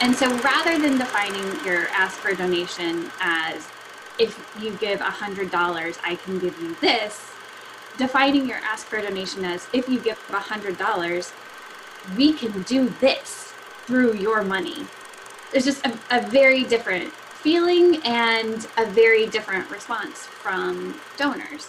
And so rather than defining your ask for donation as if you give $100, I can give you this, defining your ask for donation as if you give $100, we can do this through your money. There's just a, a very different feeling and a very different response from donors.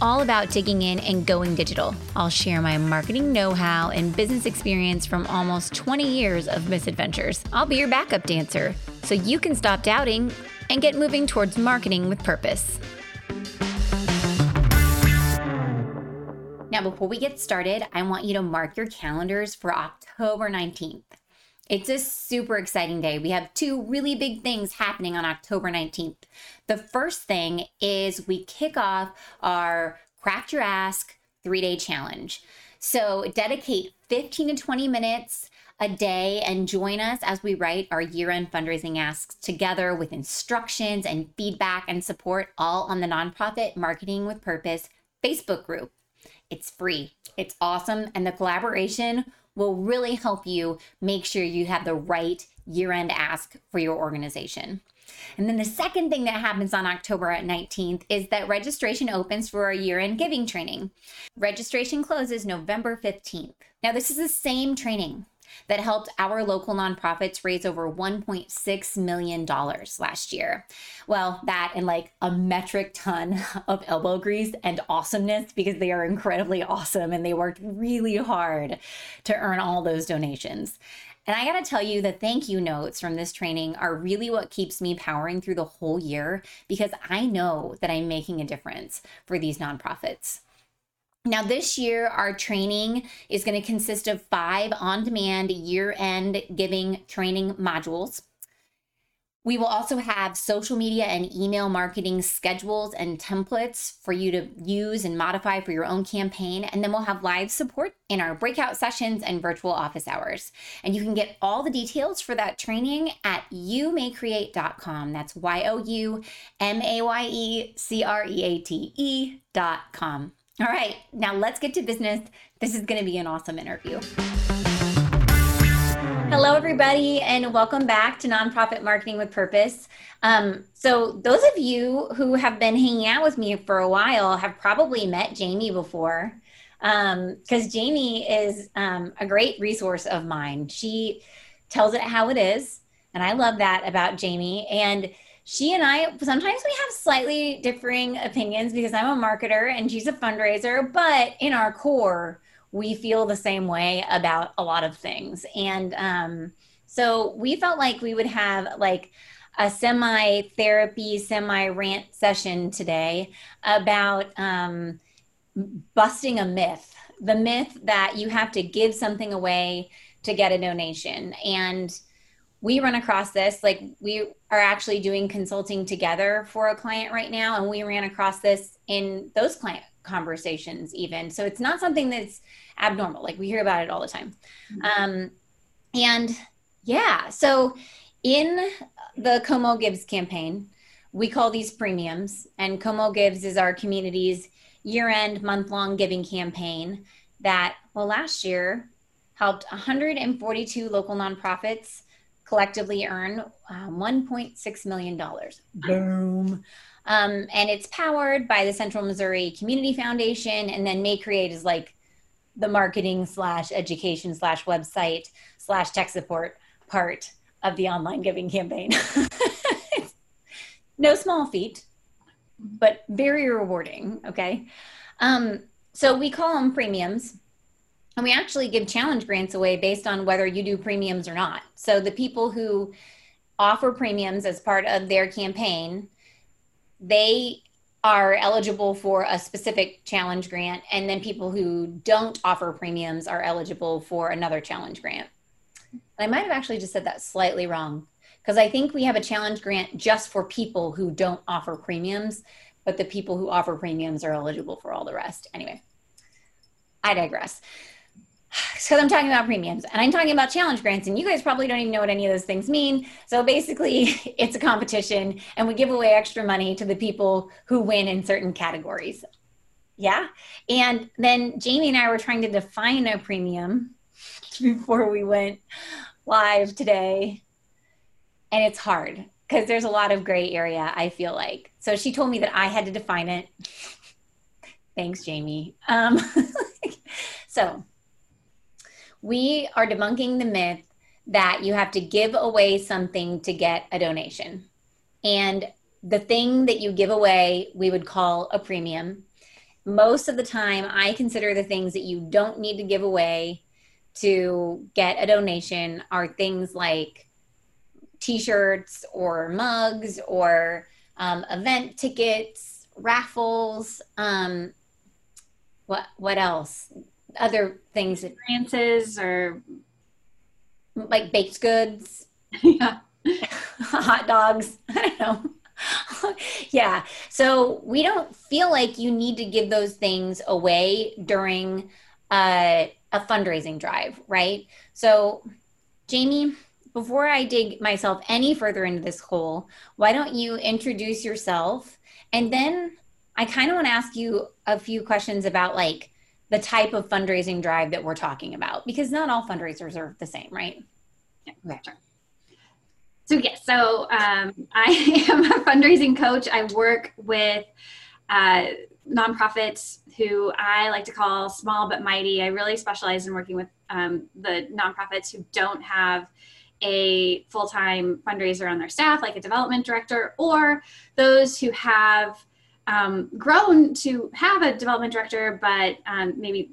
all about digging in and going digital. I'll share my marketing know how and business experience from almost 20 years of misadventures. I'll be your backup dancer so you can stop doubting and get moving towards marketing with purpose. Now, before we get started, I want you to mark your calendars for October 19th. It's a super exciting day. We have two really big things happening on October 19th. The first thing is we kick off our Craft Your Ask three day challenge. So dedicate 15 to 20 minutes a day and join us as we write our year end fundraising asks together with instructions and feedback and support, all on the nonprofit Marketing with Purpose Facebook group. It's free, it's awesome, and the collaboration will really help you make sure you have the right year end ask for your organization. And then the second thing that happens on October 19th is that registration opens for our year end giving training. Registration closes November 15th. Now, this is the same training that helped our local nonprofits raise over $1.6 million last year. Well, that and like a metric ton of elbow grease and awesomeness because they are incredibly awesome and they worked really hard to earn all those donations. And I got to tell you, the thank you notes from this training are really what keeps me powering through the whole year because I know that I'm making a difference for these nonprofits. Now, this year, our training is going to consist of five on demand year end giving training modules. We will also have social media and email marketing schedules and templates for you to use and modify for your own campaign. And then we'll have live support in our breakout sessions and virtual office hours. And you can get all the details for that training at youmaycreate.com. That's Y O U M A Y E C R E A T E.com. All right, now let's get to business. This is going to be an awesome interview. Hello, everybody, and welcome back to Nonprofit Marketing with Purpose. Um, so, those of you who have been hanging out with me for a while have probably met Jamie before, because um, Jamie is um, a great resource of mine. She tells it how it is, and I love that about Jamie. And she and I sometimes we have slightly differing opinions because I'm a marketer and she's a fundraiser, but in our core, we feel the same way about a lot of things. And um, so we felt like we would have like a semi therapy, semi rant session today about um, busting a myth the myth that you have to give something away to get a donation. And we run across this like we are actually doing consulting together for a client right now and we ran across this in those client conversations even so it's not something that's abnormal like we hear about it all the time mm-hmm. um, and yeah so in the como gives campaign we call these premiums and como gives is our community's year-end month-long giving campaign that well last year helped 142 local nonprofits collectively earn um, $1.6 million. Boom. Um, and it's powered by the Central Missouri Community Foundation. And then May Create is like the marketing slash education slash website slash tech support part of the online giving campaign. no small feat, but very rewarding. Okay. Um, so we call them premiums and we actually give challenge grants away based on whether you do premiums or not. So the people who offer premiums as part of their campaign, they are eligible for a specific challenge grant. And then people who don't offer premiums are eligible for another challenge grant. I might have actually just said that slightly wrong because I think we have a challenge grant just for people who don't offer premiums, but the people who offer premiums are eligible for all the rest. Anyway, I digress. Because I'm talking about premiums and I'm talking about challenge grants, and you guys probably don't even know what any of those things mean. So basically, it's a competition, and we give away extra money to the people who win in certain categories. Yeah. And then Jamie and I were trying to define a premium before we went live today. And it's hard because there's a lot of gray area, I feel like. So she told me that I had to define it. Thanks, Jamie. Um, so we are debunking the myth that you have to give away something to get a donation. And the thing that you give away, we would call a premium. Most of the time, I consider the things that you don't need to give away to get a donation are things like t-shirts or mugs or um, event tickets raffles um, what what else other things experiences or like baked goods. Yeah. Hot dogs. I don't know. Yeah. So we don't feel like you need to give those things away during uh, a fundraising drive, right? So, Jamie, before I dig myself any further into this hole, why don't you introduce yourself? And then I kind of want to ask you a few questions about like the type of fundraising drive that we're talking about, because not all fundraisers are the same, right? Yeah, sure. So, yes, so um, I am a fundraising coach. I work with uh, nonprofits who I like to call small but mighty. I really specialize in working with um, the nonprofits who don't have a full time fundraiser on their staff, like a development director, or those who have um, grown to have a development director, but um, maybe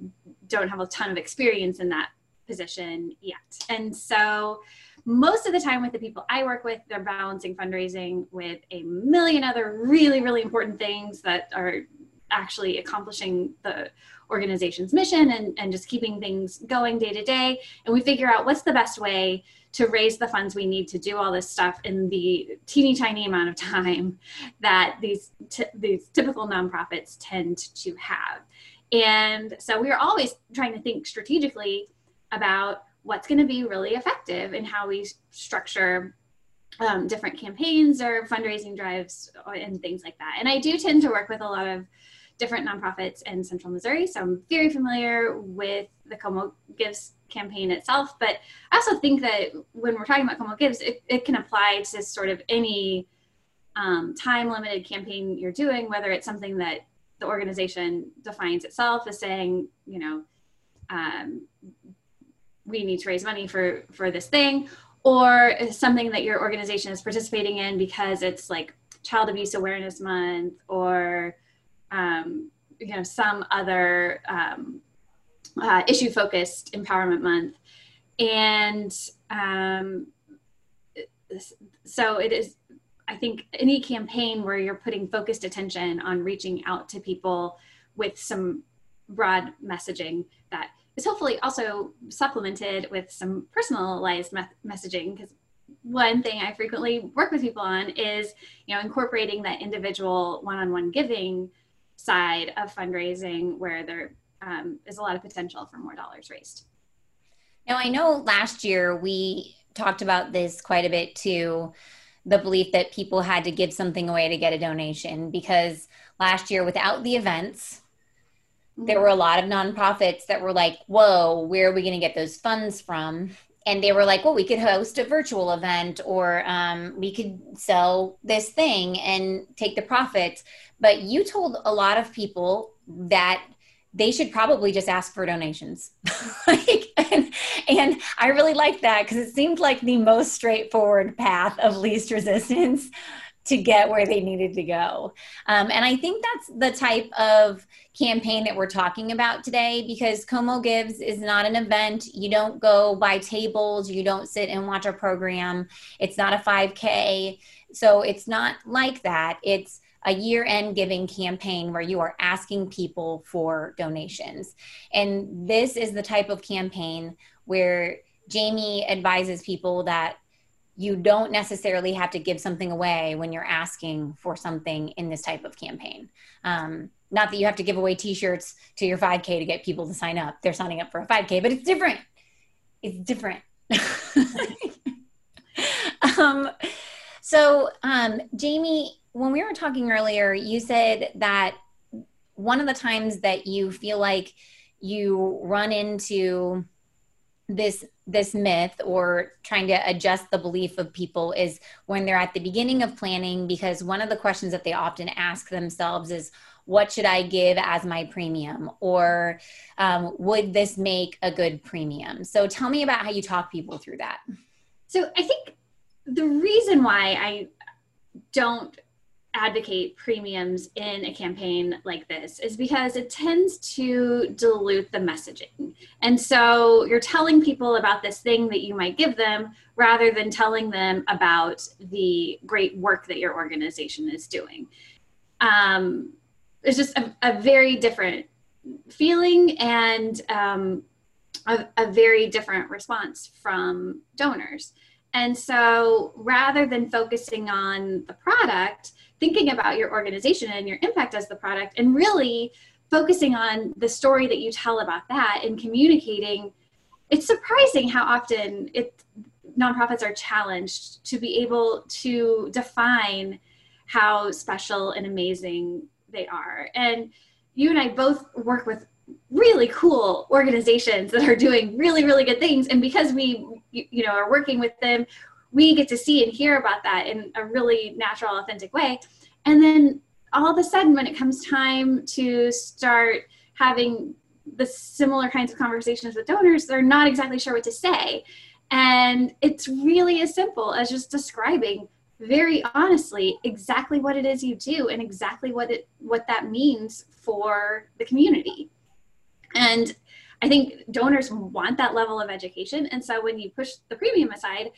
don't have a ton of experience in that position yet. And so, most of the time with the people I work with, they're balancing fundraising with a million other really, really important things that are actually accomplishing the organization's mission and, and just keeping things going day to day. And we figure out what's the best way to raise the funds we need to do all this stuff in the teeny tiny amount of time that these t- these typical nonprofits tend to have. And so we're always trying to think strategically about what's going to be really effective and how we structure um, different campaigns or fundraising drives and things like that. And I do tend to work with a lot of different nonprofits in central Missouri. So I'm very familiar with the Como Gives campaign itself. But I also think that when we're talking about Como Gives, it, it can apply to sort of any um, time limited campaign you're doing, whether it's something that the organization defines itself as saying, you know, um, we need to raise money for for this thing or something that your organization is participating in because it's like child abuse awareness month or um, you know some other um, uh, issue focused empowerment month. And um, so it is i think any campaign where you're putting focused attention on reaching out to people with some broad messaging that is hopefully also supplemented with some personalized me- messaging because one thing I frequently work with people on is, you know, incorporating that individual one-on-one giving side of fundraising where there um, is a lot of potential for more dollars raised. Now, I know last year we talked about this quite a bit too the belief that people had to give something away to get a donation because last year, without the events, there were a lot of nonprofits that were like, whoa, where are we going to get those funds from? And they were like, well, we could host a virtual event or um, we could sell this thing and take the profits. But you told a lot of people that they should probably just ask for donations. like, and, and I really like that because it seemed like the most straightforward path of least resistance to get where they needed to go. Um, and I think that's the type of campaign that we're talking about today because Como Gives is not an event. You don't go buy tables, you don't sit and watch a program. It's not a 5K. So it's not like that. It's a year end giving campaign where you are asking people for donations. And this is the type of campaign where Jamie advises people that you don't necessarily have to give something away when you're asking for something in this type of campaign. Um, not that you have to give away t-shirts to your 5k to get people to sign up they're signing up for a 5k but it's different it's different um, so um, jamie when we were talking earlier you said that one of the times that you feel like you run into this this myth or trying to adjust the belief of people is when they're at the beginning of planning because one of the questions that they often ask themselves is what should i give as my premium? Or um, would this make a good premium? So tell me about how you talk people through that. So i think the reason why i don't advocate premiums in a campaign like this is because it tends to dilute the messaging. And so you're telling people about this thing that you might give them rather than telling them about the great work that your organization is doing. Um, it's just a, a, very different feeling and um, a, a very different response from donors. And so rather than focusing on the product, thinking about your organization and your impact as the product and really focusing on the story that you tell about that and communicating it's surprising how often it nonprofits are challenged to be able to define how special and amazing they are. And you and i both work with really cool organizations that are doing really really good things. And because we you know are working with them we get to see and hear about that in a really natural, authentic way. And then all of a sudden, when it comes time to start having the similar kinds of conversations with donors, they're not exactly sure what to say. And it's really as simple as just describing very honestly exactly what it is you do and exactly what it what that means for the community. And I think donors want that level of education. And so when you push the premium aside,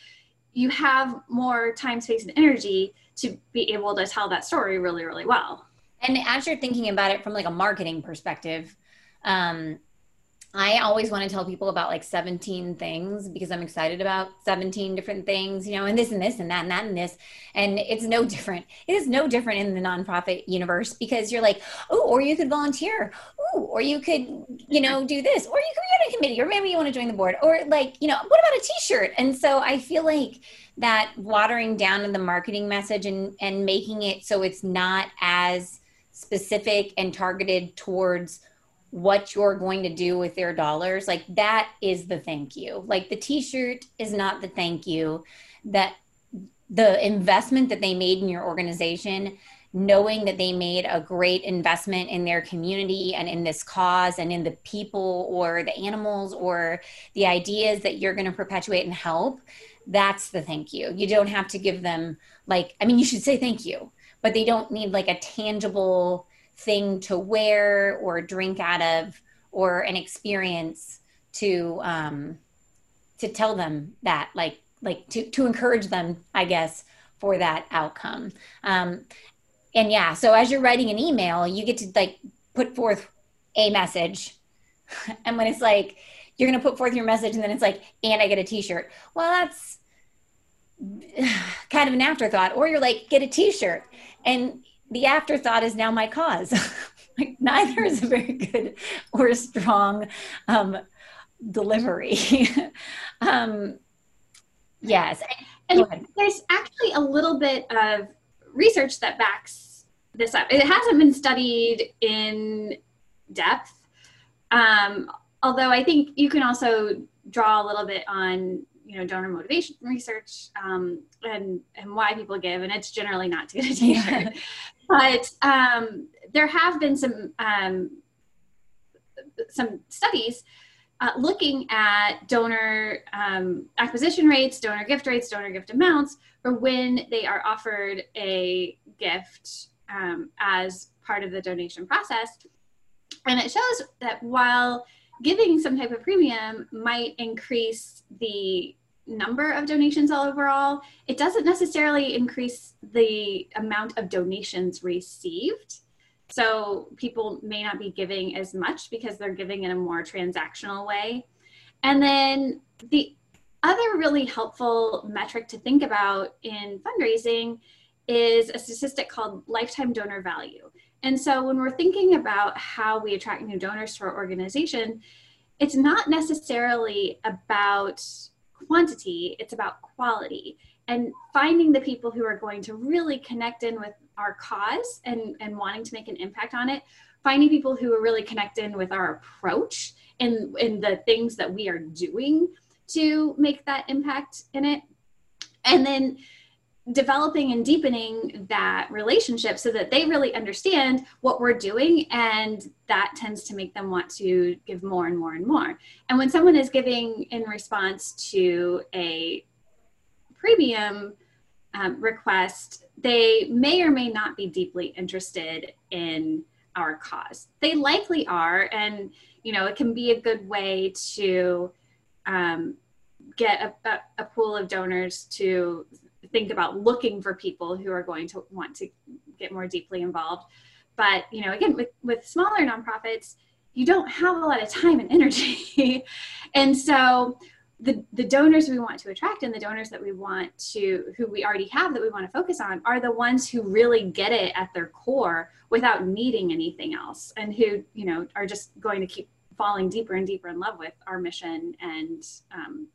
you have more time, space, and energy to be able to tell that story really, really well. And as you're thinking about it from like a marketing perspective, um, I always want to tell people about like 17 things because I'm excited about 17 different things, you know, and this and this and that and that and this. And it's no different. It is no different in the nonprofit universe because you're like, oh, or you could volunteer. Oh, or you could, you know, do this, or you could be on a committee, or maybe you want to join the board, or like, you know, what about a t-shirt? And so I feel like that watering down in the marketing message and and making it so it's not as specific and targeted towards what you're going to do with their dollars like that is the thank you. Like the t-shirt is not the thank you. That the investment that they made in your organization knowing that they made a great investment in their community and in this cause and in the people or the animals or the ideas that you're going to perpetuate and help that's the thank you. You don't have to give them like i mean you should say thank you but they don't need like a tangible thing to wear or drink out of or an experience to um to tell them that like like to to encourage them i guess for that outcome. Um and yeah so as you're writing an email you get to like put forth a message. And when it's like you're going to put forth your message and then it's like and i get a t-shirt. Well that's kind of an afterthought. Or you're like get a t-shirt. And the afterthought is now my cause. like neither is a very good or strong um, delivery. um, yes. And there's actually a little bit of research that backs this up. It hasn't been studied in depth, um, although I think you can also draw a little bit on you know donor motivation research um, and and why people give and it's generally not to get a t-shirt but um, there have been some um, some studies uh, looking at donor um, acquisition rates, donor gift rates, donor gift amounts for when they are offered a gift um, as part of the donation process. And it shows that while giving some type of premium might increase the number of donations all overall, it doesn't necessarily increase the amount of donations received. So people may not be giving as much because they're giving in a more transactional way. And then the other really helpful metric to think about in fundraising is a statistic called lifetime donor value. And so when we're thinking about how we attract new donors to our organization, it's not necessarily about quantity, it's about quality and finding the people who are going to really connect in with our cause and, and wanting to make an impact on it, finding people who are really connect in with our approach and, and the things that we are doing to make that impact in it. And then developing and deepening that relationship so that they really understand what we're doing and that tends to make them want to give more and more and more. And when someone is giving in response to a premium um, request they may or may not be deeply interested in our cause. They likely are and you know it can be a good way to um, get a, a, a pool of donors to think about looking for people who are going to want to get more deeply involved. But you know, again, with with smaller nonprofits, you don't have a lot of time and energy, and so the the donors we want to attract and the donors that we want to who we already have that we want to focus on are the ones who really get it at their core without needing anything else and who you know are just going to keep falling deeper and deeper in love with our mission and um,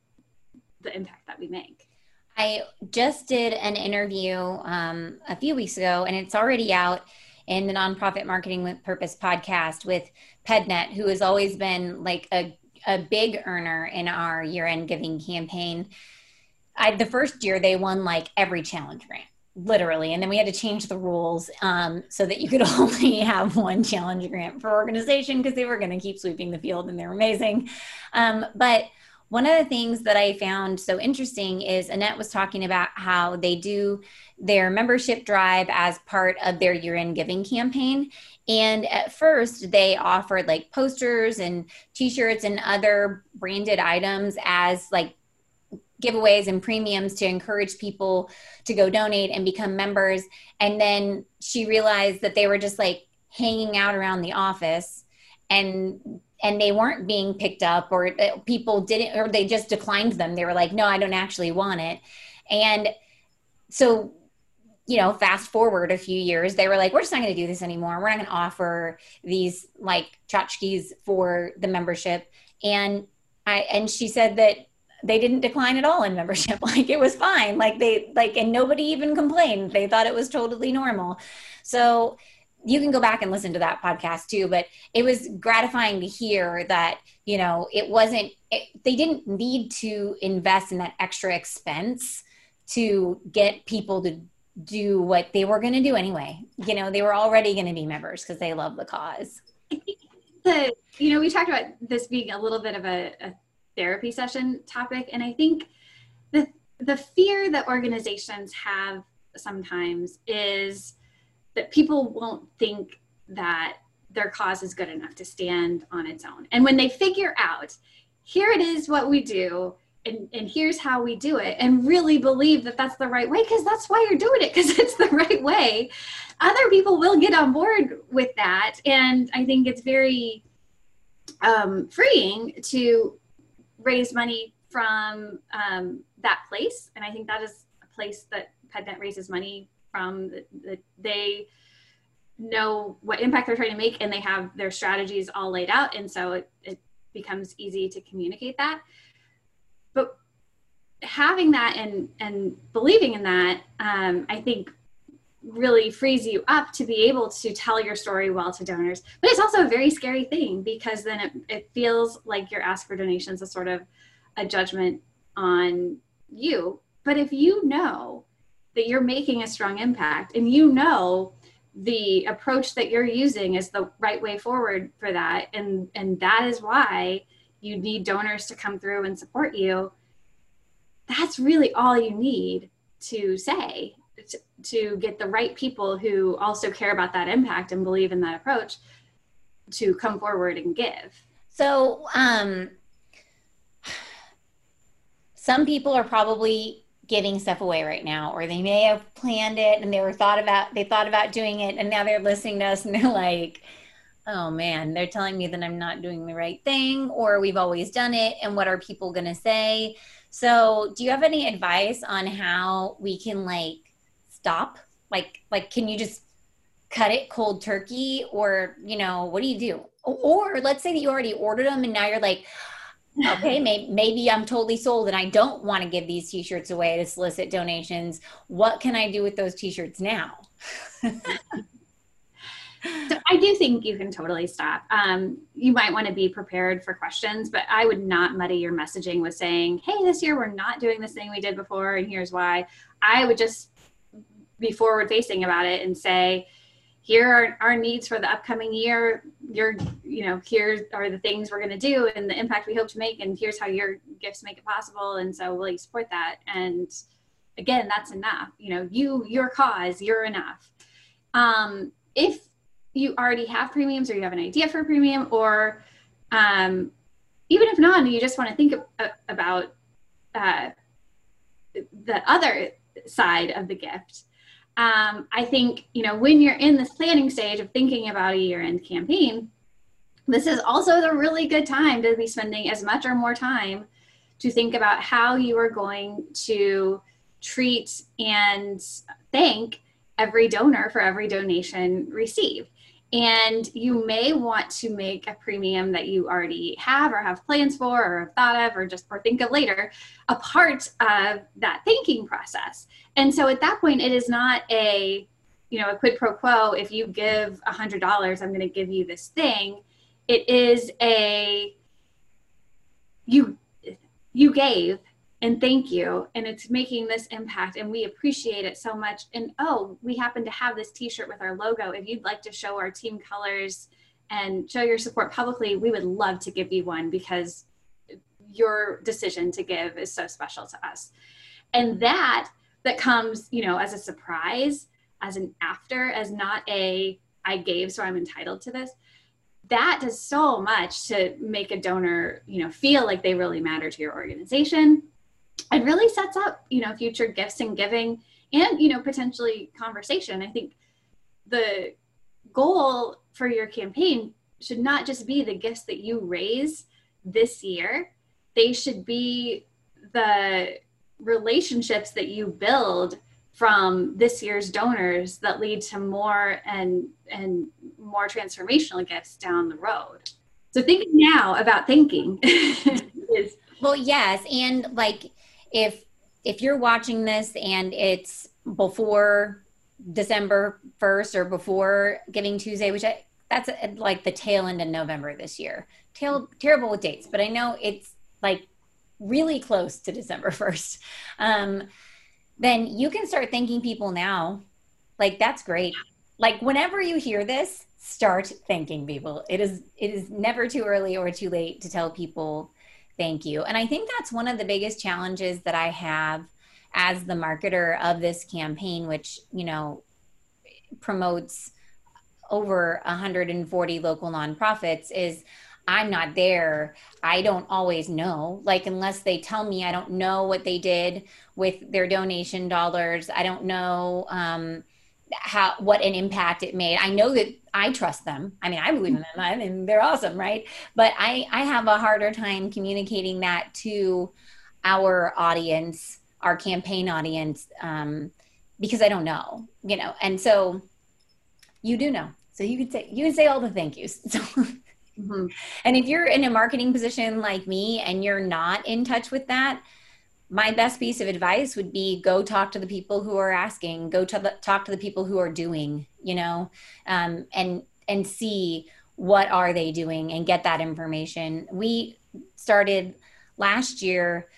the impact that we make I just did an interview um, a few weeks ago, and it's already out in the Nonprofit Marketing with Purpose podcast with PedNet, who has always been like a, a big earner in our year end giving campaign. I, the first year, they won like every challenge grant literally and then we had to change the rules um, so that you could only have one challenge grant per organization because they were going to keep sweeping the field and they're amazing um, but one of the things that I found so interesting is Annette was talking about how they do their membership drive as part of their year end giving campaign. And at first, they offered like posters and t shirts and other branded items as like giveaways and premiums to encourage people to go donate and become members. And then she realized that they were just like hanging out around the office and and they weren't being picked up or uh, people didn't or they just declined them. They were like no i don't actually want it. And so you know fast forward a few years they were like we're just not going to do this anymore. We're not going to offer these like tchotchkes for the membership. And i and she said that they didn't decline at all in membership. Like it was fine. Like they like and nobody even complained. They thought it was totally normal. So you can go back and listen to that podcast too but it was gratifying to hear that you know it wasn't it, they didn't need to invest in that extra expense to get people to do what they were going to do anyway. You know they were already going to be members because they love the cause. The you know we talked about this being a little bit of a, a therapy session topic and i think the the fear that organizations have sometimes is that people won't think that their cause is good enough to stand on its own. And when they figure out, here it is what we do, and, and here's how we do it, and really believe that that's the right way, because that's why you're doing it, because it's the right way, other people will get on board with that. And I think it's very um, freeing to raise money from um, that place. And I think that is a place that PedNet raises money from that they know what impact they're trying to make and they have their strategies all laid out. And so it, it becomes easy to communicate that. But having that and and believing in that um, i think really frees you up to be able to tell your story well to donors. But it's also a very scary thing because then it, it feels like your ask for donations is sort of a judgment on you. But if you know that you're making a strong impact. And you know the approach that you're using is the right way forward for that. And and that is why you need donors to come through and support you. That's really all you need to say to, to get the right people who also care about that impact and believe in that approach to come forward and give. So um some people are probably giving stuff away right now or they may have planned it and they were thought about they thought about doing it and now they're listening to us and they're like oh man they're telling me that i'm not doing the right thing or we've always done it and what are people going to say So, do you have any advice on how we can like stop? Like, like, can you just cut it cold turkey, or you know, what do you do? Or let's say that you already ordered them and now you're like, okay, maybe, maybe I'm totally sold and I don't want to give these t-shirts away to solicit donations. What can I do with those t-shirts now? so I do think you can totally stop. Um, you might want to be prepared for questions, but I would not muddy your messaging with saying, "Hey, this year we're not doing this thing we did before, and here's why." I would just be forward facing about it and say, "Here are our needs for the upcoming year. Your, you know, here are the things we're going to do and the impact we hope to make, and here's how your gifts make it possible. And so, will you support that?" And again, that's enough. You know, you, your cause, you're enough. Um, if you already have premiums or you have an idea for a premium or um, even if not you just want to think uh, about uh, the other side of the gift um, i think you know when you're in this planning stage of thinking about a year-end campaign this is also the really good time to be spending as much or more time to think about how you are going to treat and thank every donor for every donation received and you may want to make a premium that you already have or have plans for or have thought of or just or think of later a part of that thinking process. And so at that point, it is not a you know a quid pro quo. If you give a hundred dollars, I'm going to give you this thing. It is a you you gave and thank you and it's making this impact and we appreciate it so much. And oh we happen to have this t-shirt with our logo. If you'd like to show our team colors and show your support publicly we would love to give you one because your decision to give is so special to us. And that that comes you know as a surprise as an after as not a i gave so i'm entitled to this. That does so much to make a donor you know feel like they really matter to your organization it really sets up you know future gifts and giving and you know potentially conversation. I think the goal for your campaign should not just be the gifts that you raise this year. They should be the relationships that you build from this year's donors that lead to more and and more transformational gifts down the road. So thinking now about thinking is well yes and like if if you're watching this and it's before December 1st or before Giving Tuesday, which I, that's a, like the tail end of November this year. Tail, terrible with dates, but I know it's like really close to December 1st. Um, then you can start thanking people now. Like that's great. Like whenever you hear this, start thanking people. It is it is never too early or too late to tell people Thank you. And I think that's one of the biggest challenges that I have as the marketer of this campaign, which, you know, promotes over 140 local nonprofits, is I'm not there. I don't always know. Like, unless they tell me, I don't know what they did with their donation dollars. I don't know. Um, how what an impact it made. I know that I trust them. I mean, I believe in them. I mean, they're awesome, right? But I I have a harder time communicating that to our audience, our campaign audience, um, because I don't know, you know. And so you do know. So you can say you can say all the thank yous. So, mm-hmm. and if you're in a marketing position like me and you're not in touch with that, my best piece of advice would be go talk to the people who are asking go to the, talk to the people who are doing you know um, and and see what are they doing and get that information. We started last year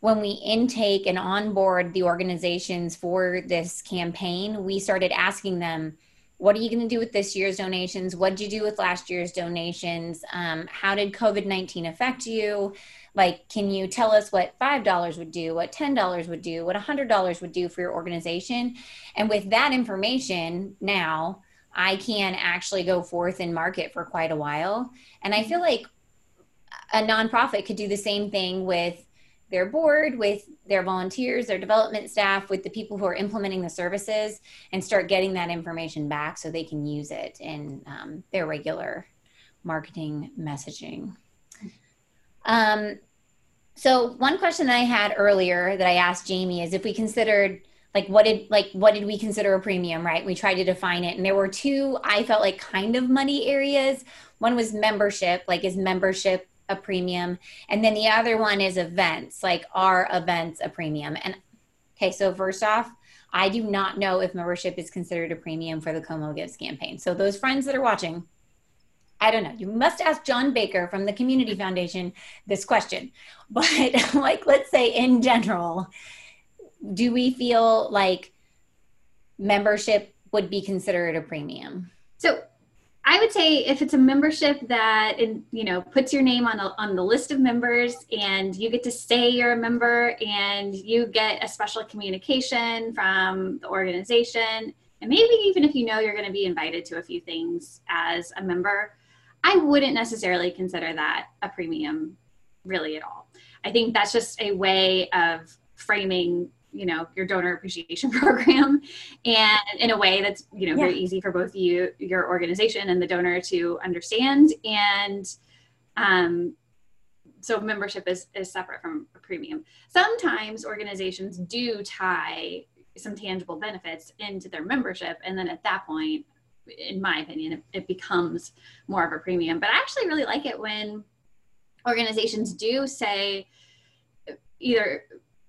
when we intake and onboard the organizations for this campaign we started asking them what are you going to do with this year's donations? What did you do with last year's donations? Um, how did covid-19 affect you like can you tell us what $5 would do what $10 would do what $100 would do for your organization? And with that information now i can actually go forth and market for quite a while. And i feel like a nonprofit could do the same thing with their board, with their volunteers, their development staff, with the people who are implementing the services, and start getting that information back so they can use it in um, their regular marketing messaging. Um, So one question that I had earlier that I asked Jamie is if we considered like what did like what did we consider a premium, right? We tried to define it and there were two I felt like kind of muddy areas. One was membership, like is membership a premium? And then the other one is events, like are events a premium? And okay, so first off, I do not know if membership is considered a premium for the Como Gives campaign. So those friends that are watching, I don't know. You must ask John Baker from the Community Foundation this question. But like let's say in general, do we feel like membership would be considered a premium? So I would say if it's a membership that in you know puts your name on a, on the list of members and you get to say you're a member and you get a special communication from the organization and maybe even if you know you're going to be invited to a few things as a member, I wouldn't necessarily consider that a premium really at all. I think that's just a way of framing you know your donor appreciation program and in a way that's you know yeah. very easy for both you your organization and the donor to understand and um, so membership is, is separate from a premium sometimes organizations do tie some tangible benefits into their membership and then at that point in my opinion it, it becomes more of a premium. But i actually really like it when organizations do say either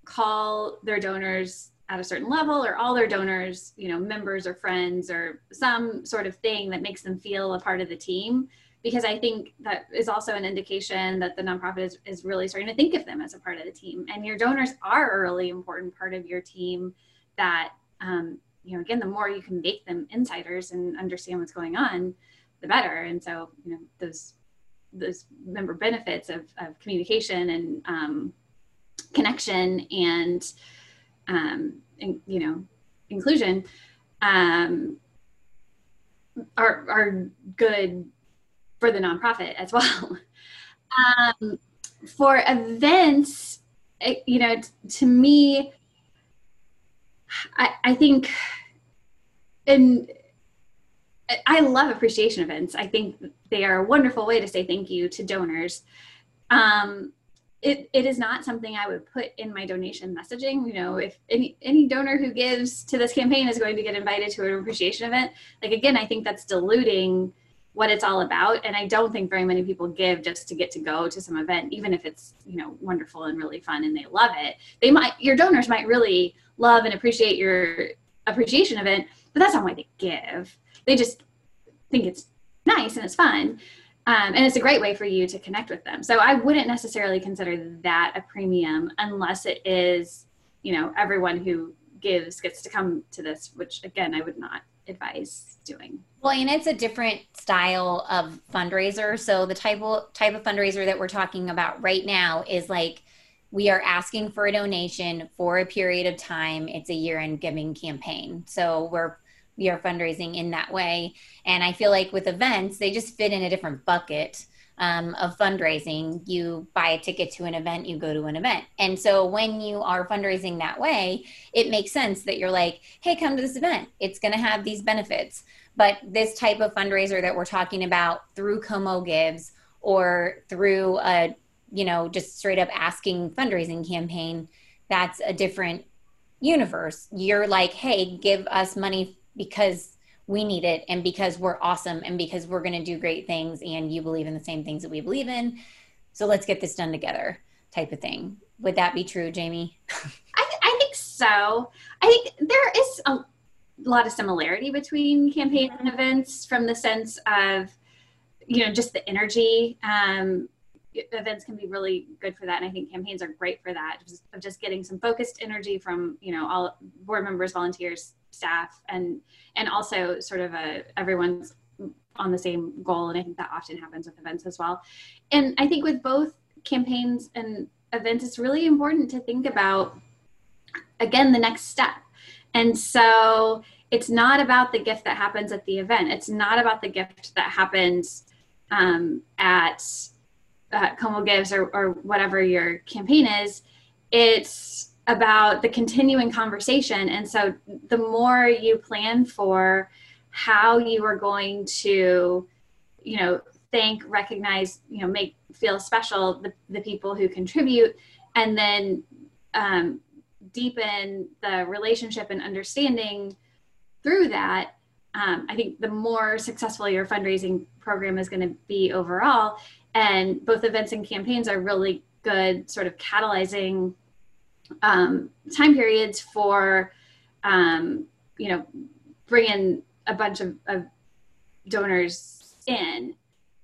call their donors at a certain level or all their donors you know members or friends or some sort of thing that makes them feel a part of the team. Because i think that is also an indication that the nonprofit is, is really starting to think of them as a part of the team. And your donors are a really important part of your team that um, you know again the more you can make them insiders and understand what's going on the better and so you know those those member benefits of, of communication and um, connection and, um, and you know inclusion um, are are good for the nonprofit as well. um, for events, it, you know, t- to me, I, I think, and I love appreciation events. I think they are a wonderful way to say thank you to donors. Um, it, it is not something I would put in my donation messaging. You know, if any any donor who gives to this campaign is going to get invited to an appreciation event, like again, I think that's diluting what it's all about. And I don't think very many people give just to get to go to some event, even if it's you know wonderful and really fun and they love it. They might your donors might really love and appreciate your appreciation event, but that's not why they give. They just think it's nice and it's fun. Um, and it's a great way for you to connect with them. So I wouldn't necessarily consider that a premium unless it is, you know, everyone who gives gets to come to this, which again, I would not advise doing. Well, and it's a different style of fundraiser. So the type of type of fundraiser that we're talking about right now is like we are asking for a donation for a period of time. It's a year-end giving campaign. So we're we are fundraising in that way. And I feel like with events, they just fit in a different bucket um, of fundraising. You buy a ticket to an event, you go to an event. And so when you are fundraising that way, it makes sense that you're like, hey, come to this event. It's going to have these benefits. But this type of fundraiser that we're talking about through Como Gives or through a, you know, just straight up asking fundraising campaign, that's a different universe. You're like, hey, give us money because we need it and because we're awesome and because we're going to do great things and you believe in the same things that we believe in. So let's get this done together type of thing. Would that be true, Jamie? I, I think so. I think there is a lot of similarity between campaigns and events from the sense of, you know, just the energy. Um, events can be really good for that and i think campaigns are great for that just, of just getting some focused energy from you know all board members volunteers staff and and also sort of a everyone's on the same goal and i think that often happens with events as well. And i think with both campaigns and events it's really important to think about again the next step. And so it's not about the gift that happens at the event. It's not about the gift that happens um, at uh, Como Gives or, or whatever your campaign is, it's about the continuing conversation. And so the more you plan for how you are going to, you know, thank, recognize, you know, make feel special the, the people who contribute and then um, deepen the relationship and understanding through that, um, I think the more successful your fundraising program is going to be overall. And both events and campaigns are really good, sort of catalyzing um, time periods for, um, you know, bringing a bunch of, of donors in.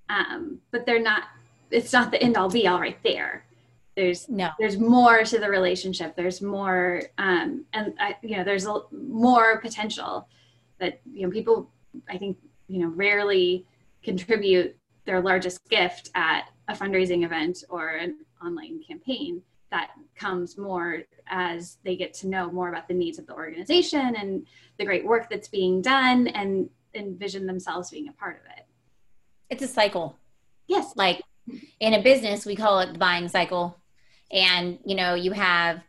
Um, but they're not, it's not the end all be all right there. There's no. there's more to the relationship. There's more um and I, you know there's a, more potential that you know people i think you know rarely contribute their largest gift at a fundraising event or an online campaign that comes more as they get to know more about the needs of the organization and the great work that's being done and envision themselves being a part of it. It's a cycle. Yes. Like in a business we call it the buying cycle. And you know you have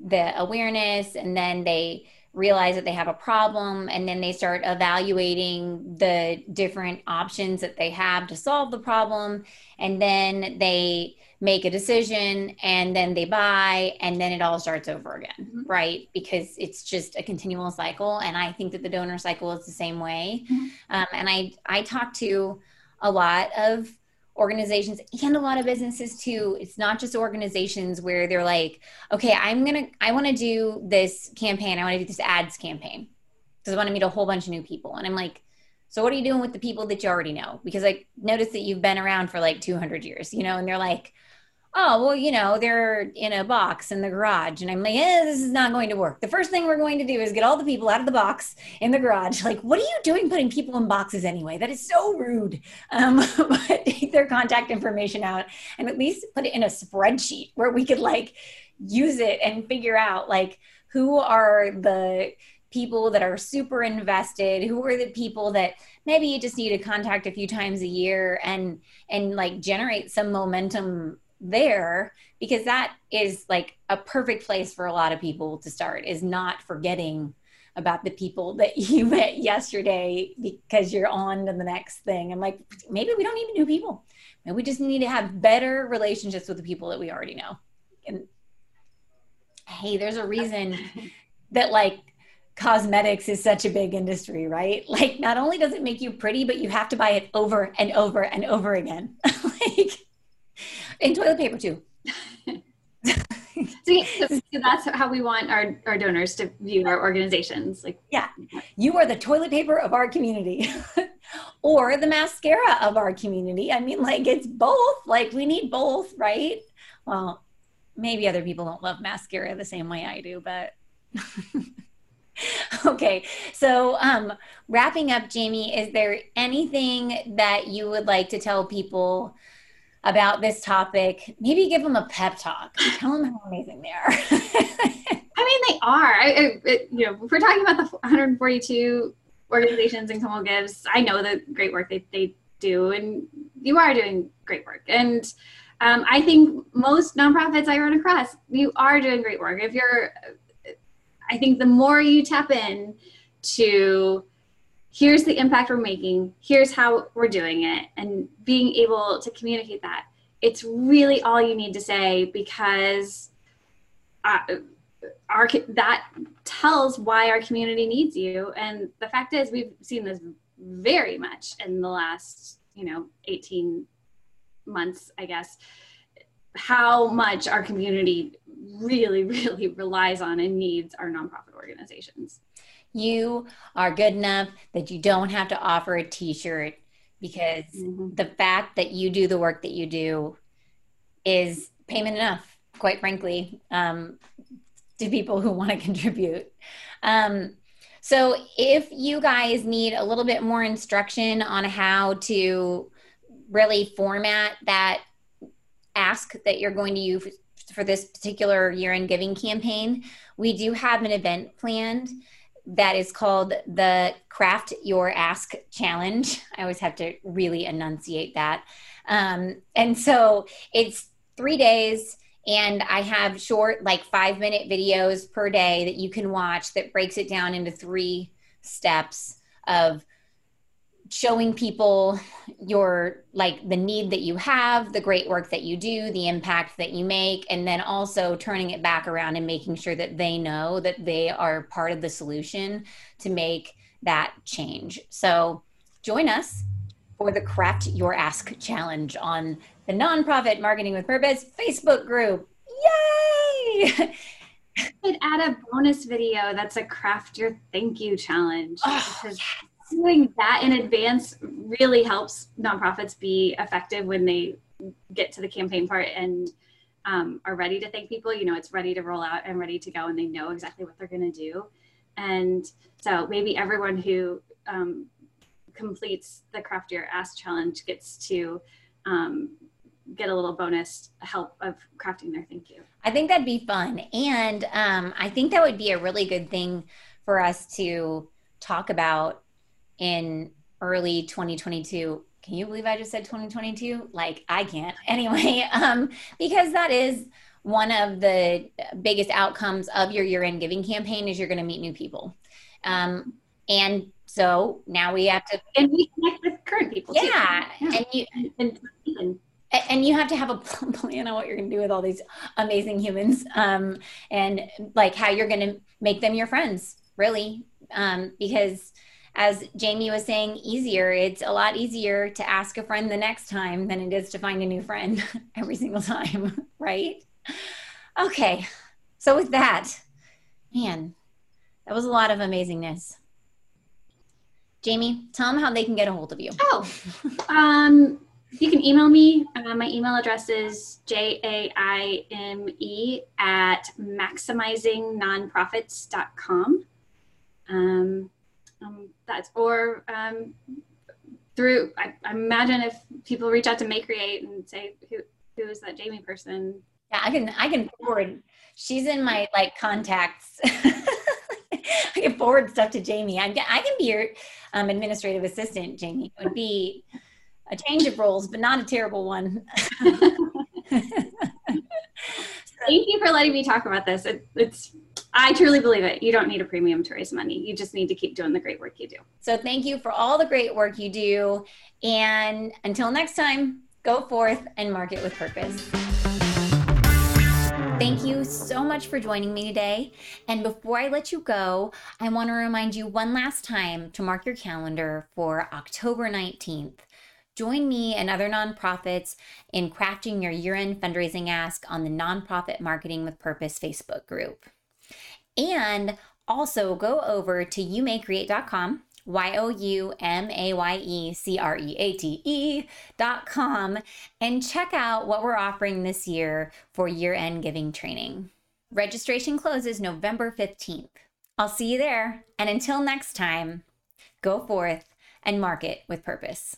the awareness and then they realize that they have a problem and then they start evaluating the different options that they have to solve the problem and then they make a decision and then they buy and then it all starts over again mm-hmm. right because it's just a continual cycle and i think that the donor cycle is the same way mm-hmm. um, and i i talk to a lot of organizations and a lot of businesses too. It's not just organizations where they're like okay i'm gonna i want to do this campaign. I want to do this ads campaign because i want to meet a whole bunch of new people. And i'm like so what are you doing with the people that you already know? Because i noticed that you've been around for like 200 years you know and they're like oh well you know they're in a box in the garage. And i'm like eh, this is not going to work. The first thing we're going to do is get all the people out of the box in the garage. Like what are you doing putting people in boxes anyway? That is so rude. Um, but take their contact information out and at least put it in a spreadsheet where we could like use it and figure out like who are the people that are super invested who are the people that maybe you just need to contact a few times a year and and like generate some momentum there because that is like a perfect place for a lot of people to start is not forgetting about the people that you met yesterday because you're on to the next thing. I'm like, maybe we don't need new people. Maybe we just need to have better relationships with the people that we already know. And hey, there's a reason that like cosmetics is such a big industry, right? Like not only does it make you pretty, but you have to buy it over and over and over again. like and toilet paper too. so, so, that's how we want our, our donors to view our organizations like yeah. You are the toilet paper of our community or the mascara of our community. I mean like it's both. Like we need both right? Well maybe other people don't love mascara the same way i do but okay. So um wrapping up jamie is there anything that you would like to tell people about this topic, maybe give them a pep talk. Tell them how amazing they are. I mean, they are. I, it, you know, if we're talking about the 142 organizations and Como Gives, I know the great work they, they do, and you are doing great work. And um, I think most nonprofits I run across, you are doing great work. If you're, I think the more you tap in to here's the impact we're making, here's how we're doing it, and being able to communicate that. It's really all you need to say because uh, our that tells why our community needs you. And the fact is, we've seen this very much in the last, you know, 18 months, I guess, how much our community really, really relies on and needs our nonprofit organizations you are good enough that you don't have to offer a t-shirt because mm-hmm. the fact that you do the work that you do is payment enough quite frankly um, to people who want to contribute um, so if you guys need a little bit more instruction on how to really format that ask that you're going to use for this particular year end giving campaign we do have an event planned that is called the Craft Your Ask Challenge. I always have to really enunciate that. Um, and so it's three days, and I have short, like five minute videos per day that you can watch that breaks it down into three steps of showing people your like the need that you have the great work that you do the impact that you make and then also turning it back around and making sure that they know that they are part of the solution to make that change. So join us for the craft your ask challenge on the nonprofit marketing with purpose facebook group. Yay! I could add a bonus video that's a craft your thank you challenge. Oh, because yes doing that in advance really helps nonprofits be effective when they get to the campaign part and um, are ready to thank people. You know, it's ready to roll out and ready to go, and they know exactly what they're going to do. And so maybe everyone who um, completes the Craft Your Ask Challenge gets to um, get a little bonus help of crafting their thank you. I think that'd be fun. And um, I think that would be a really good thing for us to talk about in early 2022 can you believe i just said 2022 like i can't. Anyway um, because that is one of the biggest outcomes of your year-end giving campaign is you're going to meet new people. Um, and so now we have to and we connect with current people yeah, yeah. and you and, and, and you have to have a plan on what you're going to do with all these amazing humans um, and like how you're going to make them your friends really. Um, because as Jamie was saying, easier. It's a lot easier to ask a friend the next time than it is to find a new friend every single time, right? Okay. So, with that, man, that was a lot of amazingness. Jamie, tell them how they can get a hold of you. Oh, um, you can email me. Uh, my email address is jaime at maximizingnonprofits.com. Um, um, that's or um, through I, I, imagine if people reach out to Make Create and say who who is that Jamie person? Yeah i can i can forward she's in my like contacts. I can forward stuff to jamie. I'm, i can be your um, administrative assistant jamie. It would be a change of roles but not a terrible one. Thank you for letting me talk about this. It, it's I truly believe it. You don't need a premium to raise money. You just need to keep doing the great work you do. So thank you for all the great work you do. And until next time, go forth and market with purpose. Thank you so much for joining me today. And before I let you go, I want to remind you one last time to mark your calendar for October 19th. Join me and other nonprofits in crafting your year end fundraising ask on the Nonprofit Marketing with Purpose Facebook group. And also go over to youmaycreate.com, Y O U M A Y E C R E A T E dot com, and check out what we're offering this year for year end giving training. Registration closes November 15th. I'll see you there. And until next time, go forth and market with purpose.